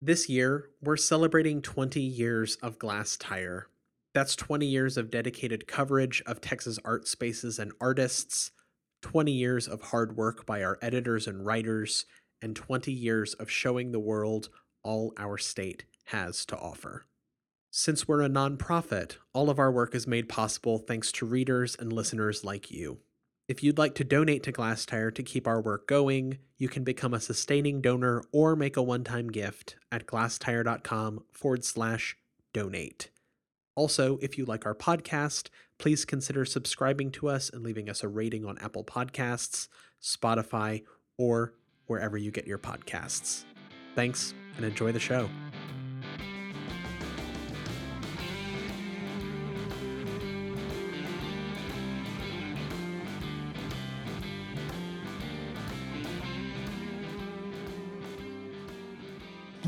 This year, we're celebrating 20 years of Glasstire. That's 20 years of dedicated coverage of Texas art spaces and artists, 20 years of hard work by our editors and writers, and 20 years of showing the world all our state has to offer. Since we're a nonprofit, all of our work is made possible thanks to readers and listeners like you. If you'd like to donate to Glasstire to keep our work going, you can become a sustaining donor or make a one time gift at glasstire.com forward slash donate. Also, if you like our podcast, please consider subscribing to us and leaving us a rating on Apple Podcasts, Spotify, or wherever you get your podcasts. Thanks and enjoy the show.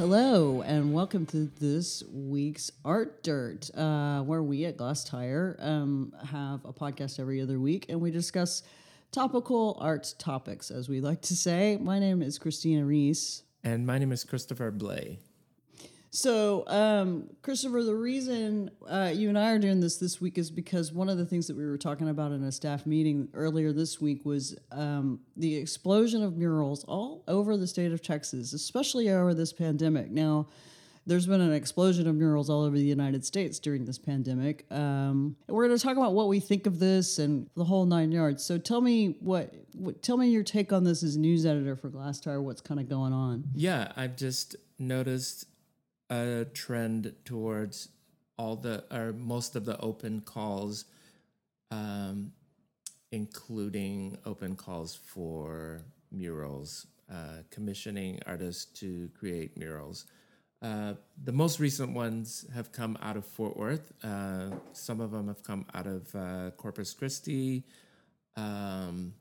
Hello, and welcome to this week's Art Dirt, uh, where we at Glasstire um, have a podcast every other week and we discuss topical art topics, as we like to say. My name is Christina Rees. And my name is Christopher Blay. So, um, Christopher, the reason uh, you and I are doing this this week is because one of the things that we were talking about in a staff meeting earlier this week was um, the explosion of murals all over the state of Texas, especially over this pandemic. Now, there's been an explosion of murals all over the United States during this pandemic. Um, we're going to talk about what we think of this and the whole nine yards. So, tell me what, what tell me your take on this as news editor for Glasstire. What's kind of going on? Yeah, I've just noticed a trend towards all the or most of the open calls, um, including open calls for murals, uh, commissioning artists to create murals. Uh, the most recent ones have come out of Fort Worth. Uh, some of them have come out of uh, Corpus Christi, um,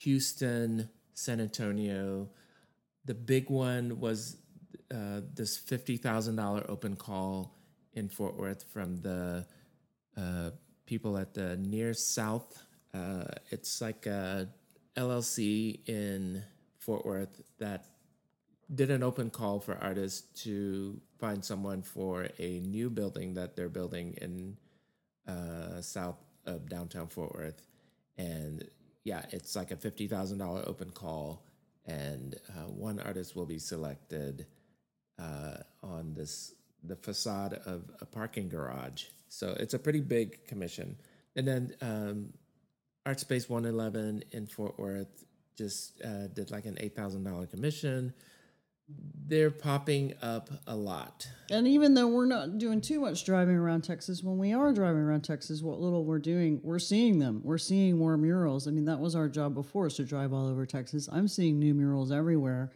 Houston, San Antonio. The big one was uh, this fifty thousand dollar open call in Fort Worth from the uh, people at the Near South. Uh, it's like a LLC in Fort Worth that did an open call for artists to find someone for a new building that they're building in uh, south of downtown Fort Worth, and yeah, it's like a fifty thousand dollar open call, and uh, one artist will be selected uh, on this the facade of a parking garage. So it's a pretty big commission. And then um, Artspace111 in Fort Worth just uh, did like an $8,000 commission. They're popping up a lot. And even though we're not doing too much driving around Texas, when we are driving around Texas, what little we're doing, we're seeing them. We're seeing more murals. I mean, that was our job before, is to drive all over Texas. I'm seeing new murals everywhere.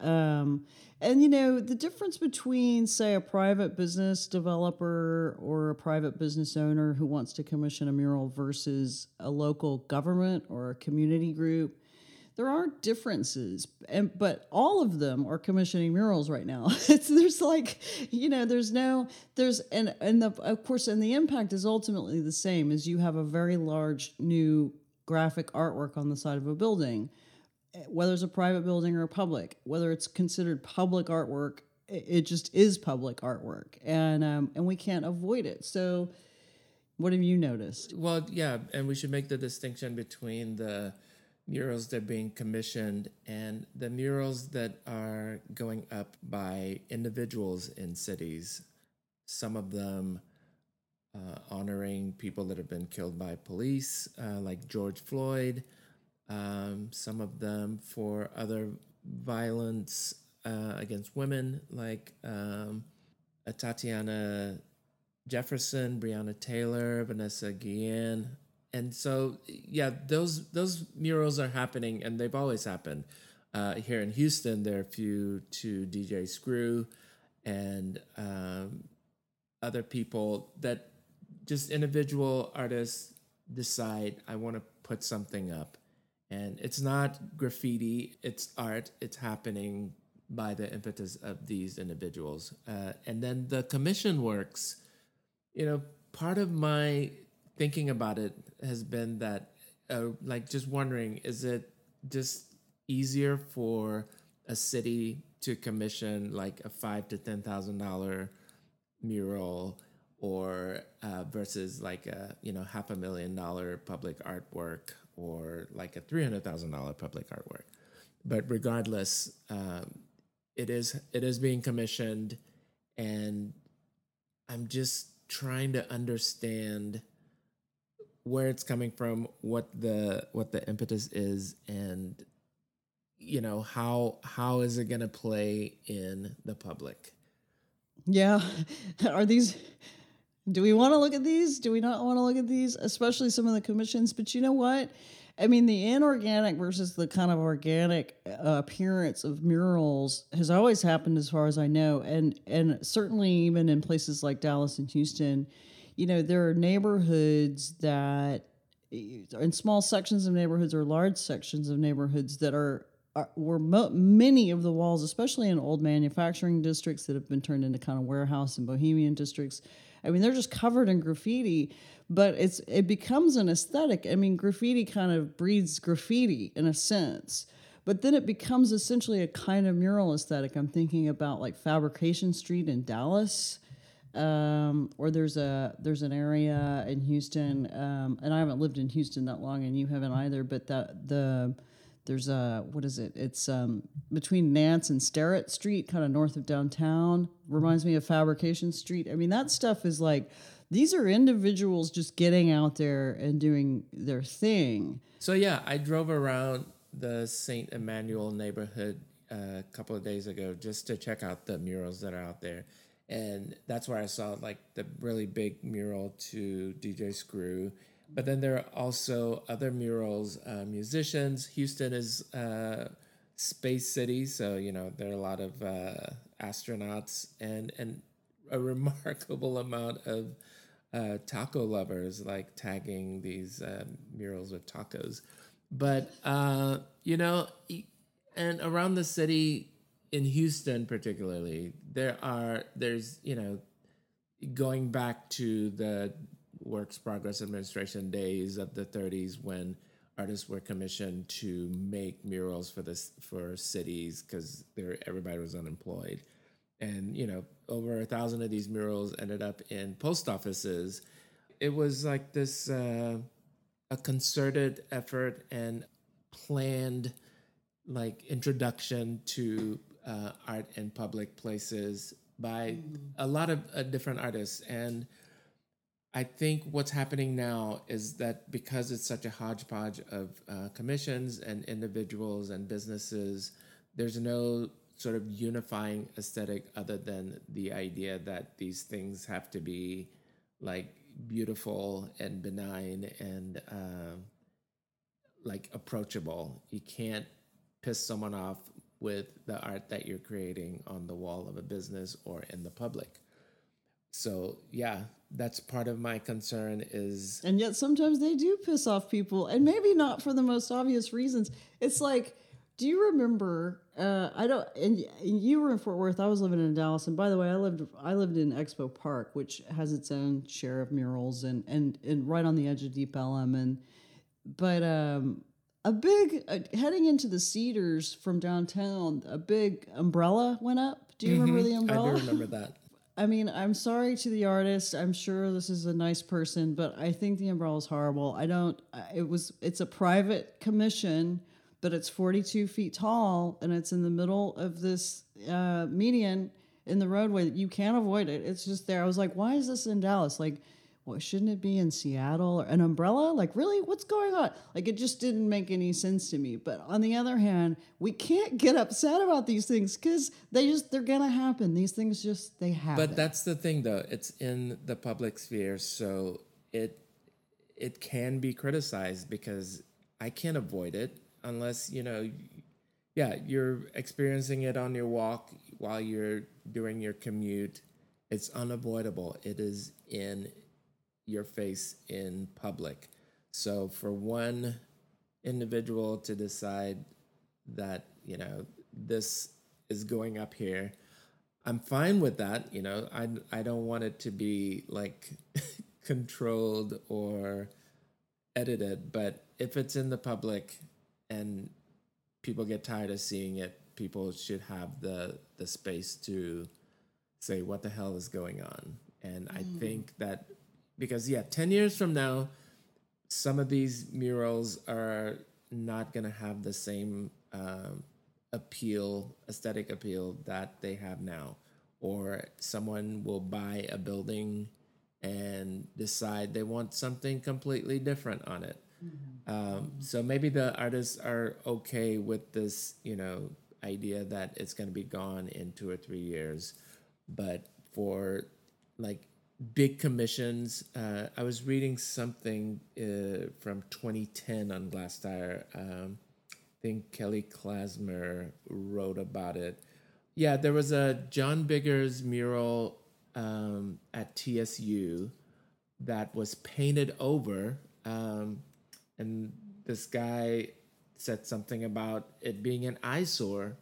Um, and you know, the difference between, say, a private business developer or a private business owner who wants to commission a mural versus a local government or a community group, there are differences, and but all of them are commissioning murals right now. it's there's like, you know, there's no there's and and the of course, and the impact is ultimately the same as you have a very large new graphic artwork on the side of a building whether it's a private building or a public, whether it's considered public artwork, it just is public artwork, and um, and we can't avoid it. So, what have you noticed? Well, yeah, and we should make the distinction between the murals that are being commissioned and the murals that are going up by individuals in cities. Some of them uh, honoring people that have been killed by police, uh, like George Floyd um, some of them for other violence uh, against women, like um, Tatiana Jefferson, Breonna Taylor, Vanessa Guillen. And so, yeah, those those murals are happening, and they've always happened. Uh, here in Houston, there are a few to DJ Screw and um, other people that just individual artists decide I want to put something up and it's not graffiti, it's art, it's happening by the impetus of these individuals. Uh, and then the commission works, you know, part of my thinking about it has been that, uh, like, just wondering is it just easier for a city to commission like a five to ten thousand dollar mural or uh, versus like a you know half a million dollar public artwork or like a three hundred thousand dollar public artwork. But regardless, um, it is it is being commissioned, and I'm just trying to understand where it's coming from, what the what the impetus is, and you know how how is it going to play in the public. Yeah. Are these do we want to look at these? Do we not want to look at these? Especially some of the commissions. But you know what? I mean, the inorganic versus the kind of organic uh, appearance of murals has always happened, as far as I know, and and certainly even in places like Dallas and Houston, you know, there are neighborhoods that, in small sections of neighborhoods or large sections of neighborhoods that are are, were mo- many of the walls, especially in old manufacturing districts that have been turned into kind of warehouse and bohemian districts. I mean, they're just covered in graffiti, but it's it becomes an aesthetic. I mean, graffiti kind of breeds graffiti in a sense, but then it becomes essentially a kind of mural aesthetic. I'm thinking about like Fabrication Street in Dallas. Um, or there's a there's an area in Houston, um, and I haven't lived in Houston that long, and you haven't either. But that the there's a what is it? It's um, between Nance and Sterrett Street, kind of north of downtown. Reminds me of Fabrication Street. I mean, that stuff is like these are individuals just getting out there and doing their thing. So yeah, I drove around the Saint Emmanuel neighborhood uh, a couple of days ago just to check out the murals that are out there, and that's where I saw like the really big mural to DJ Screw. But then there are also other murals, uh, musicians. Houston is uh, space city, so you know there are a lot of uh, astronauts and and a remarkable amount of uh, taco lovers like tagging these uh, murals with tacos. But uh, you know, and around the city in Houston, particularly, there are there's you know going back to the Works Progress Administration days of the 30s when artists were commissioned to make murals for this for cities because everybody was unemployed. And you know over a thousand of these murals ended up in post offices. It was like this uh, a concerted effort and planned like introduction to uh, art in public places by a lot of uh, different artists. And I think what's happening now is that because it's such a hodgepodge of uh, commissions and individuals and businesses, there's no sort of unifying aesthetic other than the idea that these things have to be like beautiful and benign and uh, like approachable. You can't piss someone off with the art that you're creating on the wall of a business or in the public. So yeah, that's part of my concern is and yet sometimes they do piss off people and maybe not for the most obvious reasons. It's like do you remember uh, i don't and, and you were in fort worth i was living in dallas and by the way i lived i lived in expo park which has its own share of murals and and, and right on the edge of deep ellum and but um a big uh, heading into the cedars from downtown a big umbrella went up. Do you mm-hmm. remember the umbrella i do remember that I mean, I'm sorry to the artist. I'm sure this is a nice person, but I think the umbrella is horrible. I don't. It was. It's a private commission, but it's 42 feet tall and it's in the middle of this uh, median in the roadway. You can't avoid it. It's just there. I was like, why is this in Dallas? Like, well, shouldn't it be in Seattle or an umbrella? Like, really? What's going on? Like, it just didn't make any sense to me. But on the other hand, we can't get upset about these things because they just, they're going to happen. These things just, they happen. But that's the thing, though. It's in the public sphere. So it, it can be criticized because I can't avoid it unless, you know, yeah, you're experiencing it on your walk while you're doing your commute. It's unavoidable. It is in your face in public. So for one individual to decide that, you know, this is going up here, I'm fine with that. You know, I, I don't want it to be like controlled or edited, but if it's in the public and people get tired of seeing it, people should have the the space to say what the hell is going on. And I mm. think that because yeah, ten years from now, some of these murals are not going to have the same um, appeal, aesthetic appeal that they have now. Or someone will buy a building and decide they want something completely different on it. Um, so maybe the artists are okay with this, you know, idea that it's going to be gone in two or three years. But for like big commissions, uh, I was reading something uh, from 2010 on Glass. Um, I think Kelly Klaasmeyer wrote about it. Yeah, there was a John Biggers mural um, at TSU that was painted over. Um, and this guy said something about it being an eyesore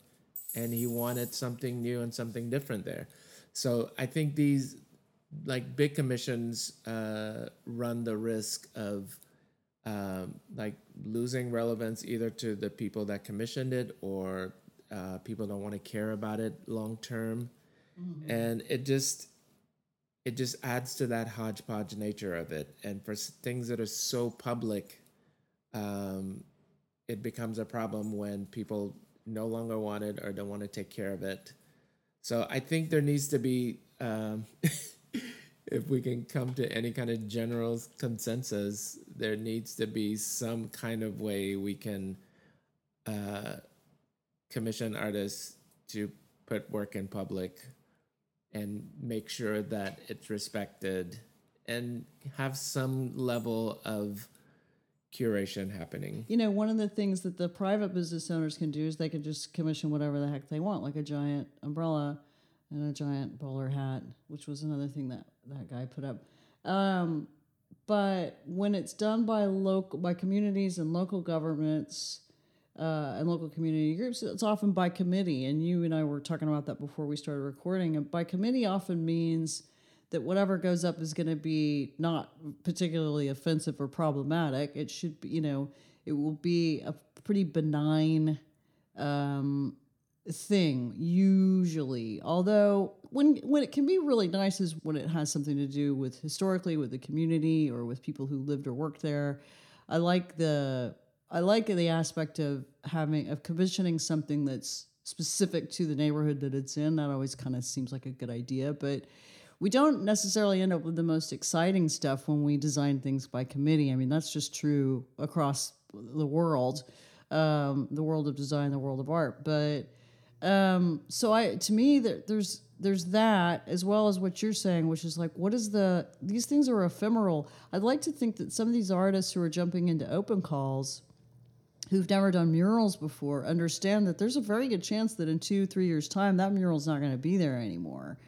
and he wanted something new and something different there. So I think these like big commissions uh, run the risk of um, like losing relevance either to the people that commissioned it or uh, people don't want to care about it long term, and it just it just adds to that hodgepodge nature of it. And for things that are so public, um, it becomes a problem when people no longer want it or don't want to take care of it. So I think there needs to be, um, if we can come to any kind of general consensus, there needs to be some kind of way we can uh, commission artists to put work in public and make sure that it's respected and have some level of curation happening. You know, one of the things that the private business owners can do is they can just commission whatever the heck they want, like a giant umbrella and a giant bowler hat, which was another thing that that guy put up. Um, but when it's done by local by communities and local governments uh, and local community groups, it's often by committee. And you and I were talking about that before we started recording. And by committee often means that whatever goes up is going to be not particularly offensive or problematic. It should be, you know, it will be a pretty benign um, thing usually. Although when when it can be really nice is when it has something to do with historically with the community or with people who lived or worked there. I like the I like the aspect of having of commissioning something that's specific to the neighborhood that it's in. That always kind of seems like a good idea, but we don't necessarily end up with the most exciting stuff when we design things by committee. I mean, that's just true across the world, um, the world of design, the world of art. But um, so I, to me, there, there's there's that as well as what you're saying, which is like, what is the? These things are ephemeral. I'd like to think that some of these artists who are jumping into open calls who've never done murals before understand that there's a very good chance that in two, three years' time, that mural's not going to be there anymore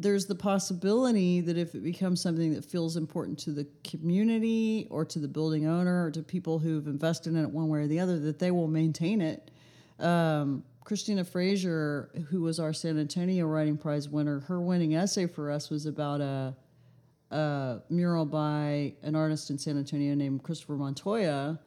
there's the possibility that if it becomes something that feels important to the community or to the building owner or to people who've invested in it one way or the other, that they will maintain it. Um, Christina Fraser, who was our San Antonio Writing Prize winner, her winning essay for us was about a, a mural by an artist in San Antonio named Christopher Montoya.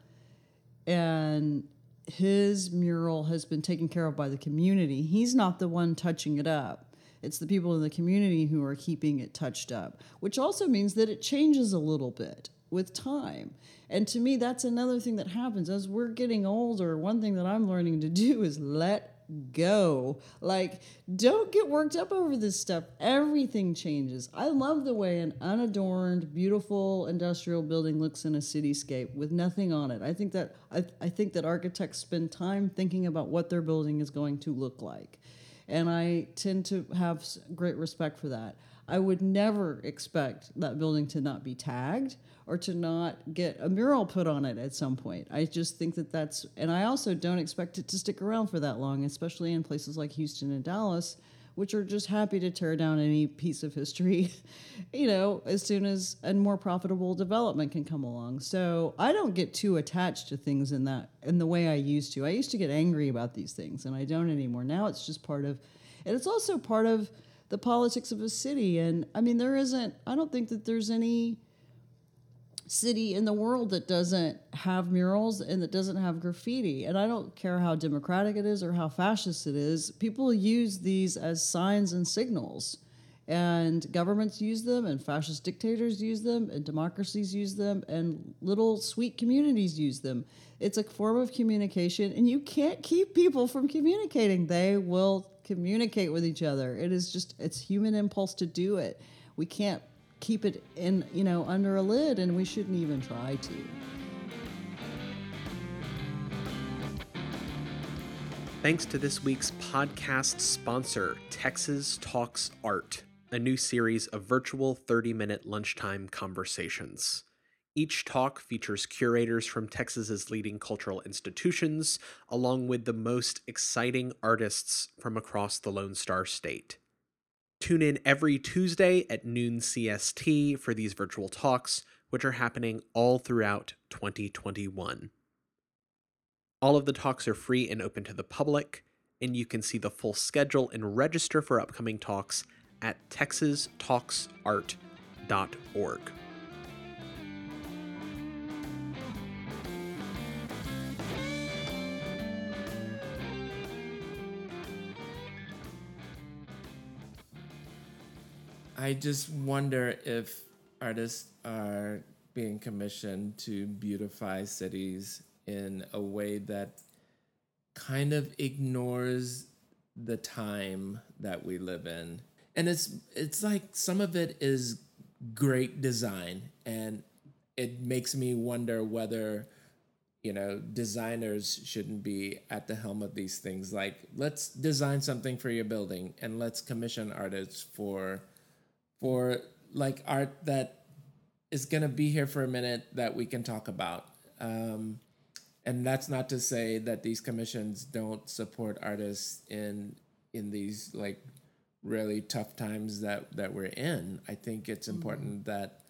And his mural has been taken care of by the community. He's not the one touching it up. It's the people in the community who are keeping it touched up, which also means that it changes a little bit with time. And to me, that's another thing that happens as we're getting older. One thing that I'm learning to do is let go. Like, don't get worked up over this stuff. Everything changes. I love the way an unadorned, beautiful industrial building looks in a cityscape with nothing on it. I think that I, I think that architects spend time thinking about what their building is going to look like and I tend to have great respect for that. I would never expect that building to not be tagged or to not get a mural put on it at some point. I just think that that's, and I also don't expect it to stick around for that long, especially in places like Houston and Dallas, which are just happy to tear down any piece of history, you know, as soon as a more profitable development can come along. So I don't get too attached to things in that in the way I used to. I used to get angry about these things, and I don't anymore. Now it's just part of, and it's also part of the politics of a city. And I mean, there isn't. I don't think that there's any city in the world that doesn't have murals and that doesn't have graffiti. And I don't care how democratic it is or how fascist it is, people use these as signs and signals. And governments use them, and fascist dictators use them, and democracies use them, and little sweet communities use them. It's a form of communication, and you can't keep people from communicating. They will communicate with each other. It is just, it's human impulse to do it. We can't keep it in, you know, under a lid, and we shouldn't even try to. Thanks to this week's podcast sponsor, Texas Talks Art, a new series of virtual 30 minute lunchtime conversations. Each talk features curators from Texas's leading cultural institutions, along with the most exciting artists from across the Lone Star State. Tune in every Tuesday at noon CST for these virtual talks, which are happening all throughout 2021. All of the talks are free and open to the public, and you can see the full schedule and register for upcoming talks at texastalksart.org. I just wonder if artists are being commissioned to beautify cities in a way that kind of ignores the time that we live in. And it's it's like some of it is great design and it makes me wonder whether you know designers shouldn't be at the helm of these things like let's design something for your building and let's commission artists for for like art that is going to be here for a minute that we can talk about. Um, and that's not to say that these commissions don't support artists in in these like really tough times that that we're in. I think it's important that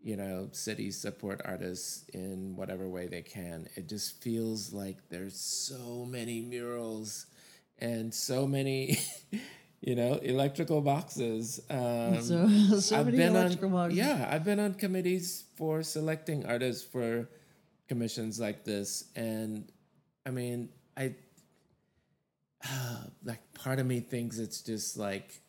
you know cities support artists in whatever way they can. It just feels like there's so many murals and so many you know, electrical boxes. Um, So, so many been electrical on, boxes. Yeah, I've been on committees for selecting artists for commissions like this, and I mean, I like part of me thinks it's just like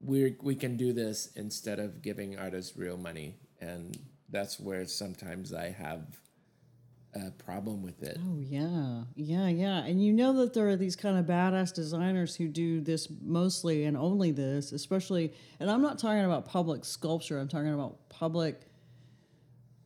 we we can do this instead of giving artists real money, and that's where sometimes I have problem with it. Oh yeah, yeah, yeah. And you know that there are these kind of badass designers who do this mostly and only this, especially. And I'm not talking about public sculpture. I'm talking about public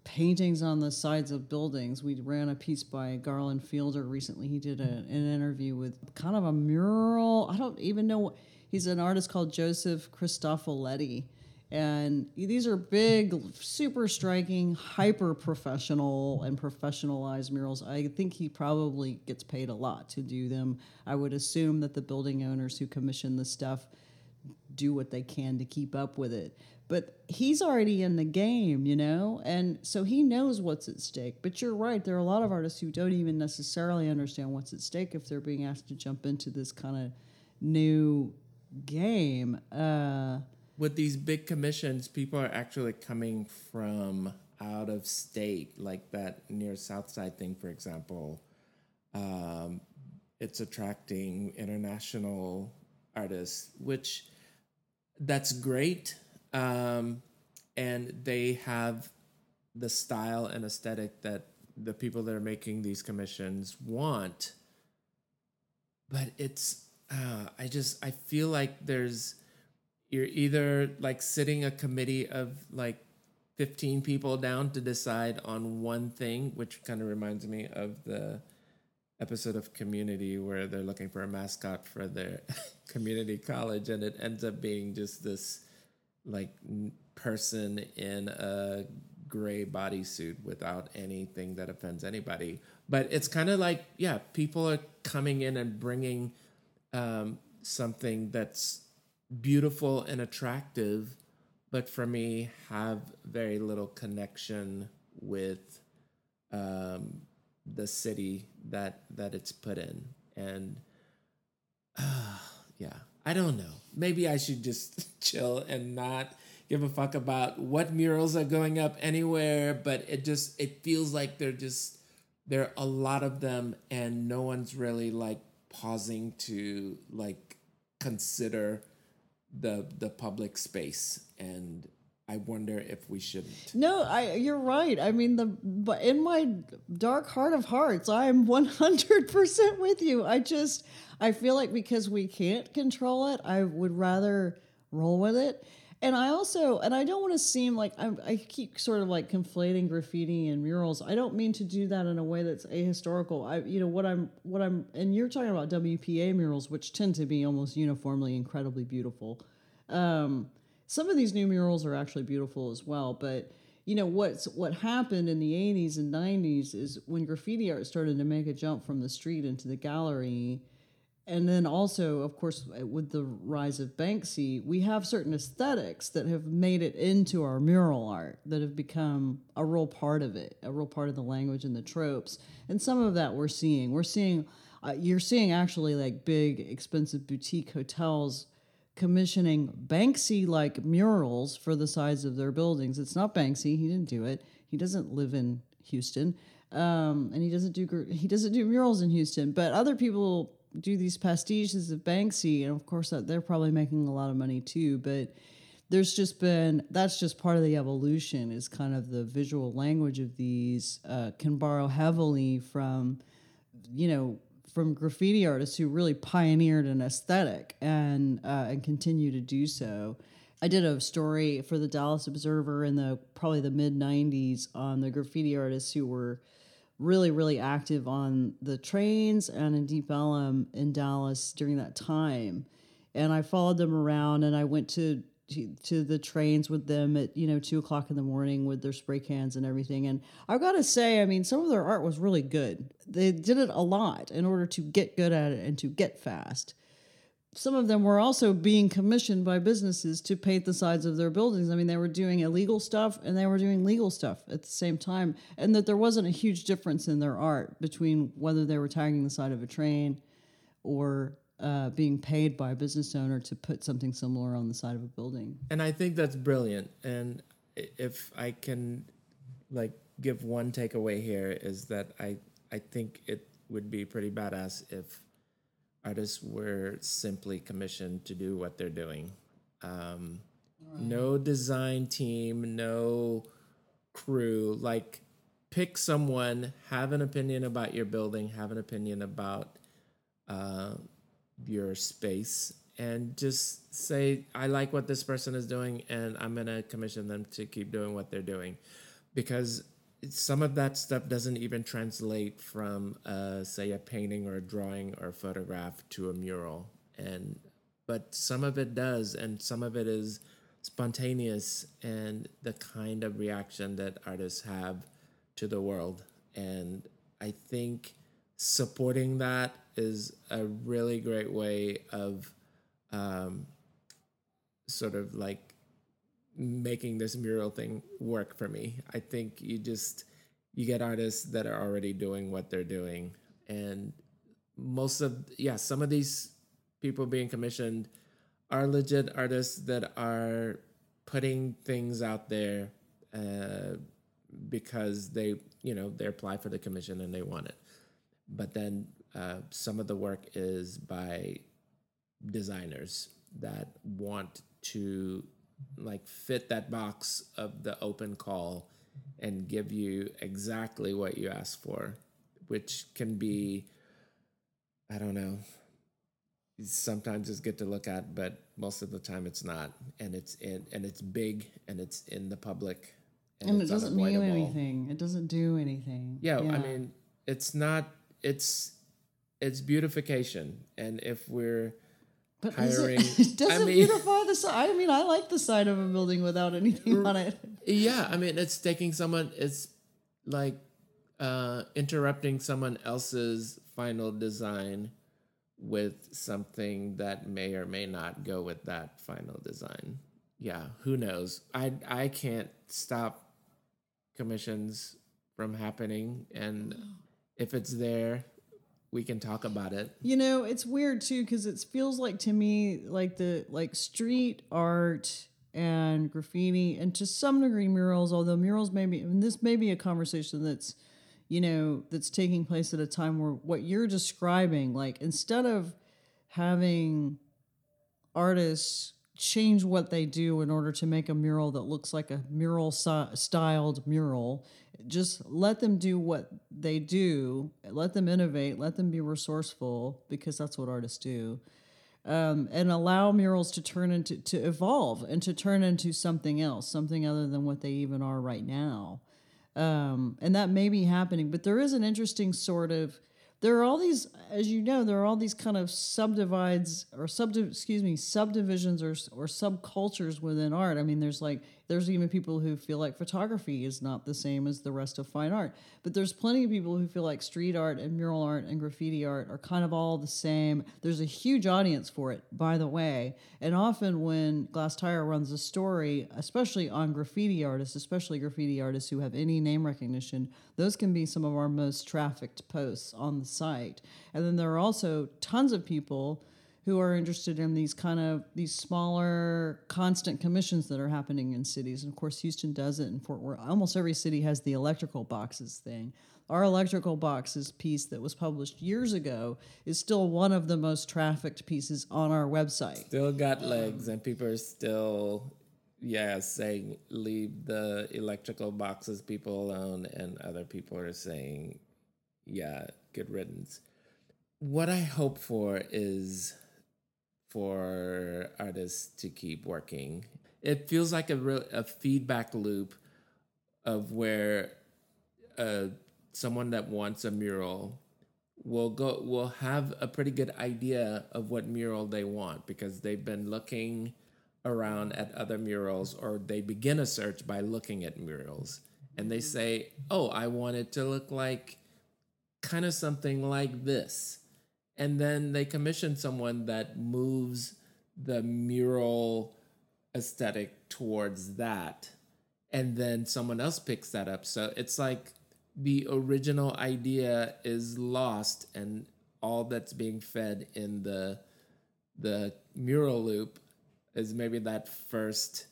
paintings on the sides of buildings. We ran a piece by Garland Fielder recently. He did a, an interview with kind of a mural. I don't even know. He's an artist called Joseph Cristofoletti. And these are big, super striking, hyper professional and professionalized murals. I think he probably gets paid a lot to do them. I would assume that the building owners who commission the stuff do what they can to keep up with it. But he's already in the game, you know? And so he knows what's at stake. But you're right, there are a lot of artists who don't even necessarily understand what's at stake if they're being asked to jump into this kind of new game. Uh, with these big commissions, people are actually coming from out of state, like that near South Side thing, for example. Um, it's attracting international artists, which that's great. Um, and they have the style and aesthetic that the people that are making these commissions want. But it's, uh, I just, I feel like there's, you're either like sitting a committee of like 15 people down to decide on one thing, which kind of reminds me of the episode of Community where they're looking for a mascot for their community college, and it ends up being just this like person in a gray bodysuit without anything that offends anybody. But it's kind of like, yeah, people are coming in and bringing um, something that's beautiful and attractive, but for me, have very little connection with um, the city that that it's put in. And uh, yeah, I don't know. Maybe I should just chill and not give a fuck about what murals are going up anywhere, but it just it feels like they're just there are a lot of them and no one's really like pausing to like consider the the public space and I wonder if we shouldn't. No, I you're right. I mean the but in my dark heart of hearts, I am 100% with you. I just I feel like because we can't control it, I would rather roll with it. And I also and I don't want to seem like I'm, I keep sort of like conflating graffiti and murals. I don't mean to do that in a way that's ahistorical. I you know what I'm what I'm and you're talking about WPA murals which tend to be almost uniformly incredibly beautiful. Um some of these new murals are actually beautiful as well, but you know what's what happened in the 80s and 90s is when graffiti art started to make a jump from the street into the gallery and then also of course with the rise of banksy we have certain aesthetics that have made it into our mural art that have become a real part of it a real part of the language and the tropes and some of that we're seeing we're seeing uh, you're seeing actually like big expensive boutique hotels commissioning Banksy like murals for the sides of their buildings. It's not Banksy; he didn't do it. He doesn't live in Houston, um, and he doesn't do he doesn't do murals in Houston. But other people do these pastiches of Banksy, and of course they're probably making a lot of money too. But there's just been that's just part of the evolution is kind of the visual language of these uh, can borrow heavily from you know from graffiti artists who really pioneered an aesthetic and uh, and continue to do so. I did a story for the Dallas Observer in the probably the mid '90s on the graffiti artists who were really really active on the trains and in Deep Ellum in Dallas during that time. And I followed them around, and I went to to, to the trains with them at you know two o'clock in the morning with their spray cans and everything. And I've got to say, I mean, some of their art was really good. They did it a lot in order to get good at it and to get fast. Some of them were also being commissioned by businesses to paint the sides of their buildings. I mean, they were doing illegal stuff and they were doing legal stuff at the same time, and that there wasn't a huge difference in their art between whether they were tagging the side of a train or uh, being paid by a business owner to put something similar on the side of a building. And I think that's brilliant. And if I can, like, give one takeaway here is that I I think it would be pretty badass if artists were simply commissioned to do what they're doing. Um, No design team, no crew. Like, pick someone, have an opinion about your building, have an opinion about uh, your space, and just say, I like what this person is doing, and I'm going to commission them to keep doing what they're doing. Because some of that stuff doesn't even translate from, uh, say, a painting or a drawing or a photograph to a mural. And but some of it does, and some of it is spontaneous and the kind of reaction that artists have to the world. And I think supporting that is a really great way of um, sort of like making this mural thing work for me. I think you just you get artists that are already doing what they're doing and most of yeah, some of these people being commissioned are legit artists that are putting things out there uh, because they you know they apply for the commission and they want it but then uh, some of the work is by designers that want to like fit that box of the open call and give you exactly what you ask for which can be i don't know sometimes it's good to look at but most of the time it's not and it's in and it's big and it's in the public And, it doesn't mean anything. It doesn't do anything. Yeah, I mean, it's not. It's it's beautification, and if we're but hiring- it, does I it mean- beautify the side? I mean, I like the side of a building without anything on it. yeah, I mean, it's taking someone. It's like uh, interrupting someone else's final design with something that may or may not go with that final design. Yeah, who knows? I I can't stop commissions from happening, and if it's there, we can talk about it. You know, it's weird too because it feels like to me like the like street art and graffiti and to some degree murals although murals may be and this may be a conversation that's you know that's taking place at a time where what you're describing like instead of having artists change what they do in order to make a mural that looks like a mural styled mural. Just let them do what they do let them innovate let them be resourceful because that's what artists do. Um, and allow murals to turn into to evolve and to turn into something else something other than what they even are right now. Um, and that may be happening but there is an interesting sort of there are all these as you know there are all these kind of subdivides or sub excuse me subdivisions or or subcultures within art. I mean there's like there's even people who feel like photography is not the same as the rest of fine art. But there's plenty of people who feel like street art and mural art and graffiti art are kind of all the same. There's a huge audience for it by the way. And often when Glasstire runs a story especially on graffiti artists especially graffiti artists who have any name recognition those can be some of our most trafficked posts on the site. And then there are also tons of people who are interested in these kind of these smaller constant commissions that are happening in cities. And of course houston does it and fort worth. Almost every city has the electrical boxes thing. Our electrical boxes piece that was published years ago is still one of the most trafficked pieces on our website. Still got legs, and people are still, yeah, saying leave the electrical boxes people alone, and other people are saying, yeah, good riddance. What I hope for is for artists to keep working. It feels like a real a feedback loop of where uh, someone that wants a mural will go will have a pretty good idea of what mural they want because they've been looking around at other murals or they begin a search by looking at murals and they say oh i want it to look like kind of something like this and then they commission someone that moves the mural aesthetic towards that. And then someone else picks that up. So it's like the original idea is lost and all that's being fed in the the mural loop is maybe that first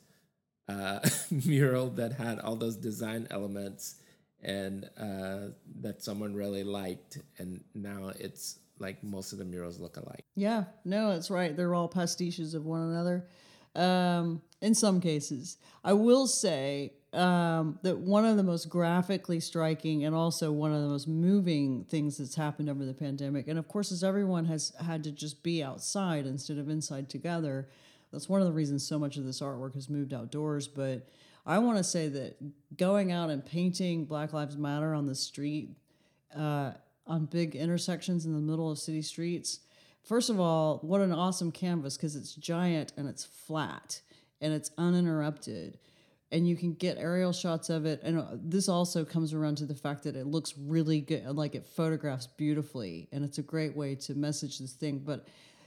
uh, mural that had all those design elements and uh, that someone really liked. And now it's like most of the murals look alike Yeah, no, that's right. They're all pastiches of one another. Um, in some cases, I will say um, that one of the most graphically striking and also one of the most moving things that's happened over the pandemic, and of course, as everyone has had to just be outside instead of inside together, that's one of the reasons so much of this artwork has moved outdoors. But I want to say that going out and painting Black Lives Matter on the street uh, on big intersections in the middle of city streets. First of all, what an awesome canvas because it's giant and it's flat and it's uninterrupted. And you can get aerial shots of it. And uh, this also comes around to the fact that it looks really good, like it photographs beautifully. And it's a great way to message this thing. But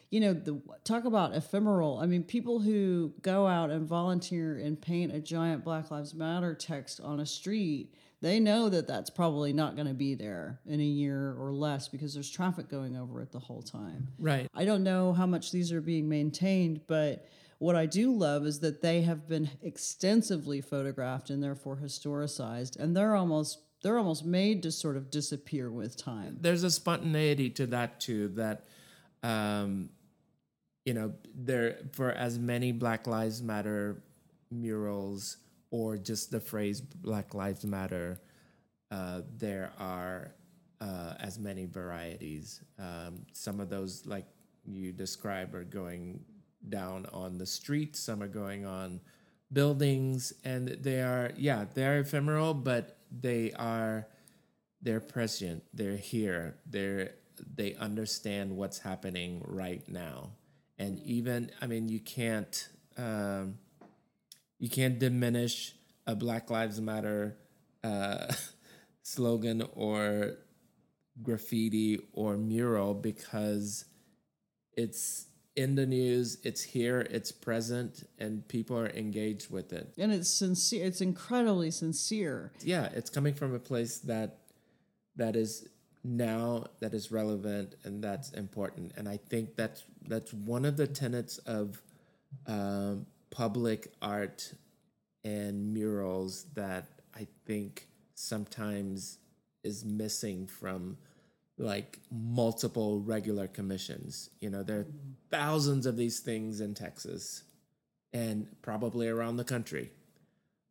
you know, the talk about ephemeral. I mean, people who go out and volunteer and paint a giant Black Lives Matter text on a street, they know that that's probably not going to be there in a year or less because there's traffic going over it the whole time. right I don't know how much these are being maintained, but what I do love is that they have been extensively photographed and therefore historicized, and they're almost they're almost made to sort of disappear with time. there's a spontaneity to that too that um you know there for as many black lives matter murals or just the phrase black lives matter uh there are uh as many varieties. Um some of those like you describe are going down on the streets some are going on buildings and they are yeah they're ephemeral but they are they're prescient they're here they're they understand what's happening right now. And even i mean you can't um, you can't diminish a black lives matter uh, slogan or graffiti or mural because it's in the news it's here it's present and people are engaged with it And it's sincere. It's incredibly sincere. yeah it's coming from a place that that is now that is relevant and that's important and i think that's that's one of the tenets of um, public art and murals that I think sometimes is missing from like multiple regular commissions. You know, there are thousands of these things in Texas and probably around the country.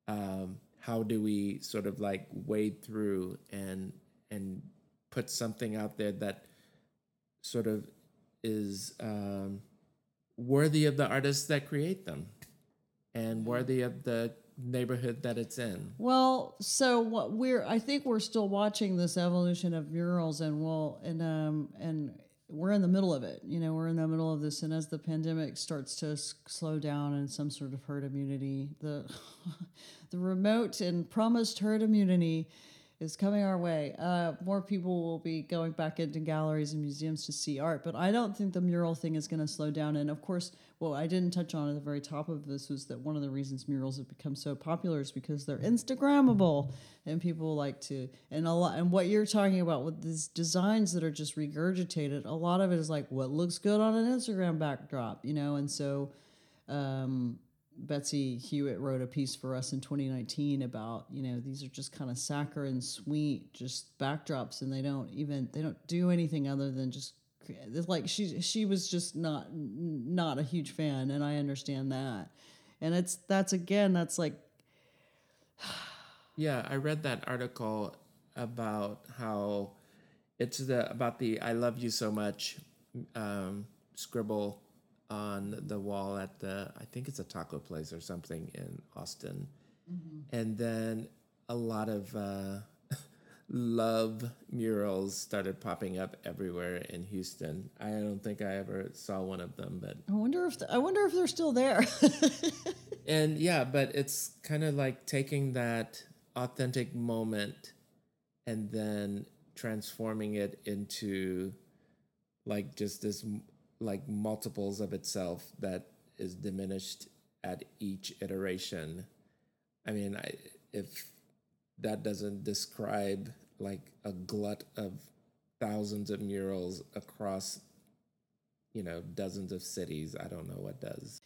Um, how do we sort of like wade through and and put something out there that sort of is um, worthy of the artists that create them and worthy of the neighborhood that it's in. Well, so what we're I think we're still watching this evolution of murals and we'll and um and we're in the middle of it. You know, we're in the middle of this and as the pandemic starts to s- slow down and some sort of herd immunity, the the remote and promised herd immunity is coming our way. Uh, more people will be going back into galleries and museums to see art, but I don't think the mural thing is going to slow down. And of course, what I didn't touch on at the very top of this was that one of the reasons murals have become so popular is because they're Instagrammable and people like to and a lot and what you're talking about with these designs that are just regurgitated. A lot of it is like what looks good on an Instagram backdrop, you know, and so. Um, Betsy Hewitt wrote a piece for us in 2019 about you know these are just kind of saccharine sweet just backdrops and they don't even they don't do anything other than just like she she was just not not a huge fan and I understand that. And it's that's again that's like Yeah, I read that article about how it's the about the "I love you so much" um, scribble on the wall at the I think it's a taco place or something in Austin, and then a lot of uh, love murals started popping up everywhere in Houston. I don't think I ever saw one of them, but I wonder if I wonder if they're still there. And yeah, but it's kind of like taking that authentic moment and then transforming it into like just this like multiples of itself that is diminished at each iteration. I mean, I, if that doesn't describe like a glut of thousands of murals across you know dozens of cities, I don't know what does.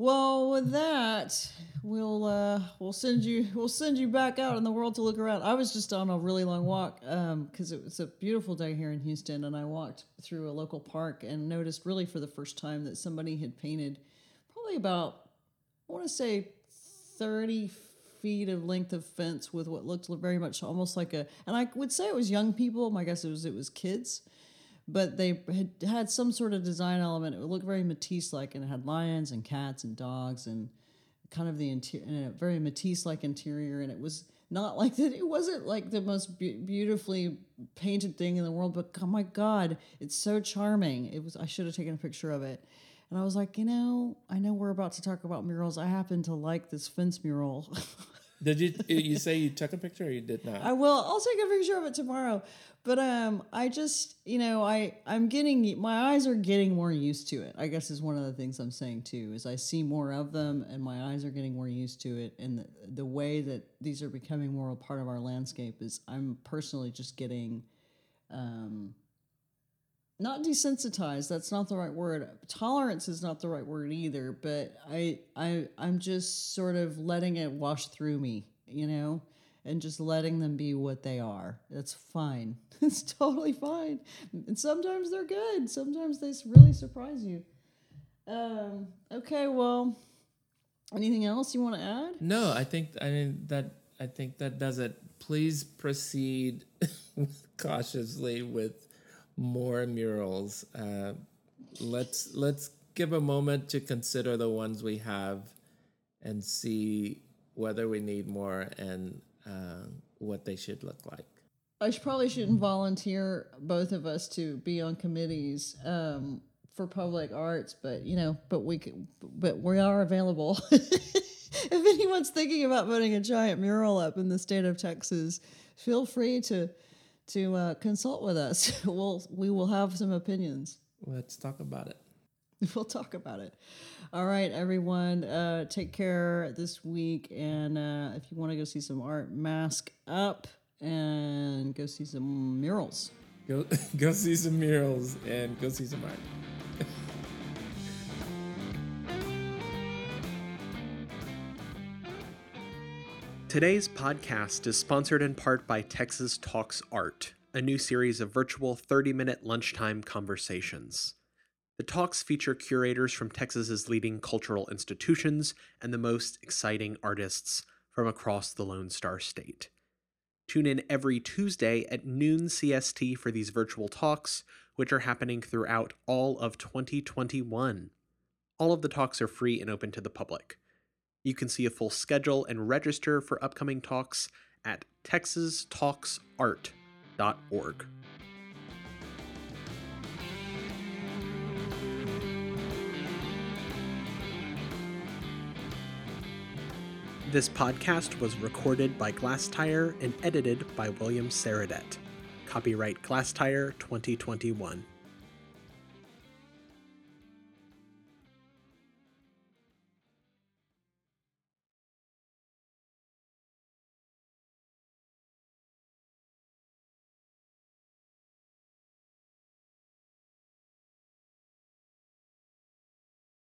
Well, with that, we'll uh, we'll send you we'll send you back out in the world to look around. I was just on a really long walk because it was a beautiful day here in Houston, and I walked through a local park and noticed really for the first time that somebody had painted probably about I want to say thirty feet of length of fence with what looked very much almost like a and I would say it was young people. My guess it was it was kids but they had had some sort of design element. It looked very Matisse-like, and it had lions and cats and dogs and kind of the interior, and a very Matisse-like interior. And it was not like that. It wasn't like the most be- beautifully painted thing in the world, but oh my god, it's so charming. It was. I should have taken a picture of it. And I was like, you know, I know we're about to talk about murals. I happen to like this fence mural. Did you you say you took a picture or you did not? I will. I'll take a picture of it tomorrow. But um, I just, you know, I I'm getting my eyes are getting more used to it. I guess is one of the things I'm saying too. Is I see more of them, and my eyes are getting more used to it. And the, the way that these are becoming more a part of our landscape is I'm personally just getting, um, not desensitized. That's not the right word. Tolerance is not the right word either. But I I I'm just sort of letting it wash through me. You know and just letting them be what they are. That's fine. It's totally fine. And sometimes they're good. Sometimes they really surprise you. Um, okay, well, anything else you want to add? No, I think I mean that I think that does it. Please proceed cautiously with more murals. Uh, let's let's give a moment to consider the ones we have and see whether we need more and uh, what they should look like. I should, probably shouldn't volunteer both of us to be on committees um, for public arts, but you know, but we could, but we are available. if anyone's thinking about putting a giant mural up in the state of Texas, feel free to to uh, consult with us. we'll we will have some opinions. Let's talk about it. We'll talk about it. All right, everyone. Uh, take care this week. And uh, if you want to go see some art, mask up and go see some murals. Go go see some murals and go see some art. Today's podcast is sponsored in part by Texas Talks Art, a new series of virtual 30 minute lunchtime conversations. The talks feature curators from Texas's leading cultural institutions and the most exciting artists from across the Lone Star State. Tune in every Tuesday at noon CST for these virtual talks, which are happening throughout all of 2021. All of the talks are free and open to the public. You can see a full schedule and register for upcoming talks at texastalksart.org. This podcast was recorded by Glasstire and edited by William Saradet. Copyright Glasstire 2021.